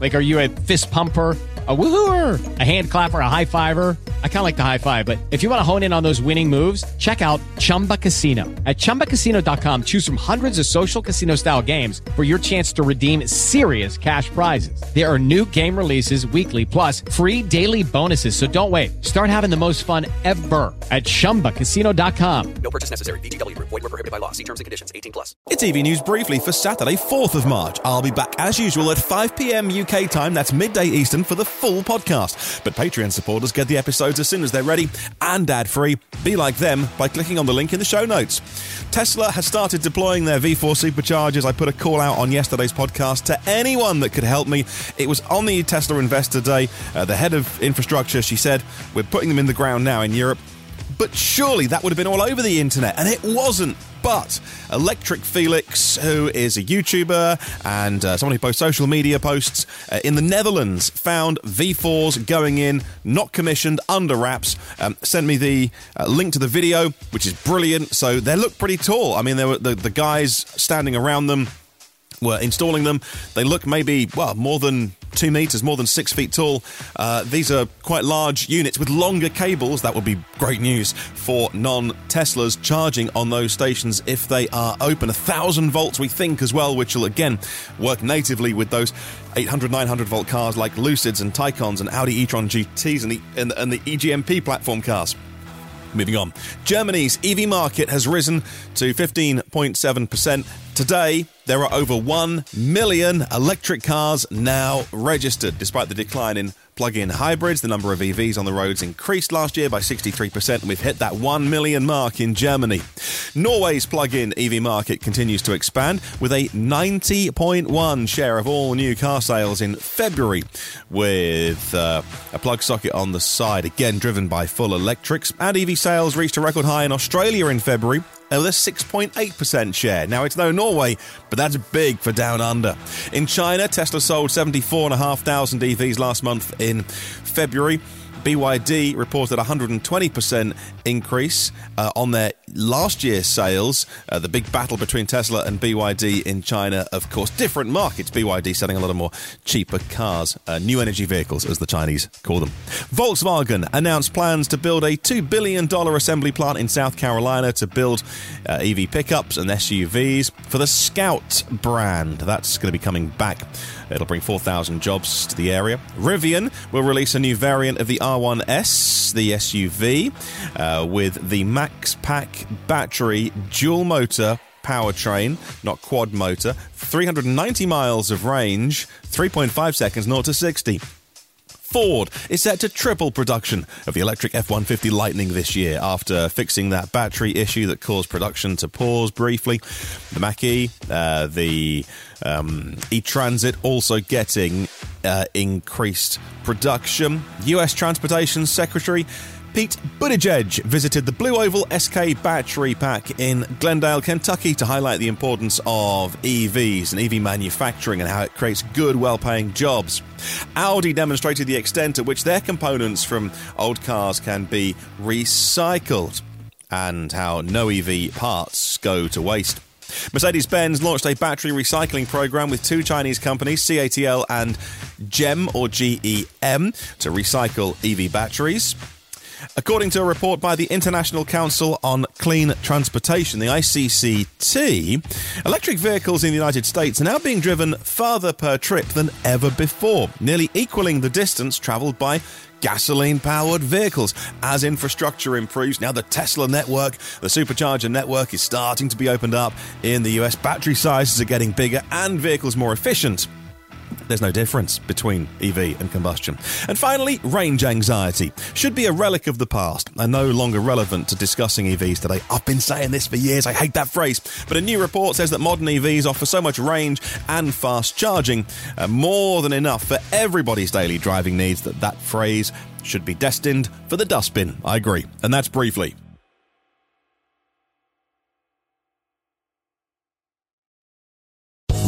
Like, are you a fist pumper? A woohooer, a hand clapper, a high fiver. I kind of like the high five, but if you want to hone in on those winning moves, check out Chumba Casino. At ChumbaCasino.com, choose from hundreds of social casino style games for your chance to redeem serious cash prizes. There are new game releases weekly, plus free daily bonuses. So don't wait. Start having the most fun ever at ChumbaCasino.com. No purchase necessary. VGW. Void where prohibited by law. See terms and conditions. 18 plus. It's EV News briefly for Saturday, 4th of March. I'll be back as usual at 5 pm UK time. That's midday Eastern for the full podcast. But Patreon supporters get the episodes as soon as they're ready and ad free. Be like them by clicking on the link in the show notes. Tesla has started deploying their V4 superchargers. I put a call out on yesterday's podcast to anyone that could help me. It was on the Tesla Investor Day. Uh, the head of infrastructure, she said, We're putting them in the ground now in Europe. But surely that would have been all over the internet, and it wasn't. But Electric Felix, who is a YouTuber and uh, someone who posts social media posts uh, in the Netherlands, found V4s going in, not commissioned, under wraps. Um, sent me the uh, link to the video, which is brilliant. So they look pretty tall. I mean, there were the, the guys standing around them were installing them. They look maybe, well, more than two meters, more than six feet tall. Uh, these are quite large units with longer cables. That would be great news for non Teslas charging on those stations if they are open. A thousand volts, we think, as well, which will again work natively with those 800, 900 volt cars like Lucids and Taycans and Audi e-tron GTs and the, and, and the EGMP platform cars. Moving on. Germany's EV market has risen to 15.7%. Today, there are over 1 million electric cars now registered. Despite the decline in plug in hybrids, the number of EVs on the roads increased last year by 63%, and we've hit that 1 million mark in Germany. Norway's plug in EV market continues to expand with a 90.1 share of all new car sales in February, with uh, a plug socket on the side, again driven by full electrics. And EV sales reached a record high in Australia in February a 6.8% share. Now, it's no Norway, but that's big for Down Under. In China, Tesla sold 74,500 EVs last month in February. BYD reported 120% increase uh, on their last year's sales. Uh, the big battle between Tesla and BYD in China, of course, different markets. BYD selling a lot of more cheaper cars, uh, new energy vehicles, as the Chinese call them. Volkswagen announced plans to build a $2 billion assembly plant in South Carolina to build uh, EV pickups and SUVs for the Scout brand. That's going to be coming back. It'll bring 4,000 jobs to the area. Rivian will release a new variant of the R1S, the SUV, uh, with the Max Pack battery dual motor powertrain, not quad motor, 390 miles of range, 3.5 seconds, 0 to 60. Ford is set to triple production of the electric F 150 Lightning this year after fixing that battery issue that caused production to pause briefly. The Mach E, uh, the um, E Transit also getting uh, increased production. US Transportation Secretary Pete Buttigieg visited the Blue Oval SK battery pack in Glendale, Kentucky to highlight the importance of EVs and EV manufacturing and how it creates good, well paying jobs. Audi demonstrated the extent at which their components from old cars can be recycled and how no EV parts go to waste. Mercedes Benz launched a battery recycling program with two Chinese companies, CATL and GEM or GEM, to recycle EV batteries. According to a report by the International Council on Clean Transportation, the ICCT, electric vehicles in the United States are now being driven farther per trip than ever before, nearly equaling the distance travelled by gasoline powered vehicles. As infrastructure improves, now the Tesla network, the supercharger network is starting to be opened up in the US. Battery sizes are getting bigger and vehicles more efficient. There's no difference between EV and combustion. And finally, range anxiety should be a relic of the past and no longer relevant to discussing EVs today. I've been saying this for years, I hate that phrase. But a new report says that modern EVs offer so much range and fast charging, uh, more than enough for everybody's daily driving needs, that that phrase should be destined for the dustbin. I agree. And that's briefly.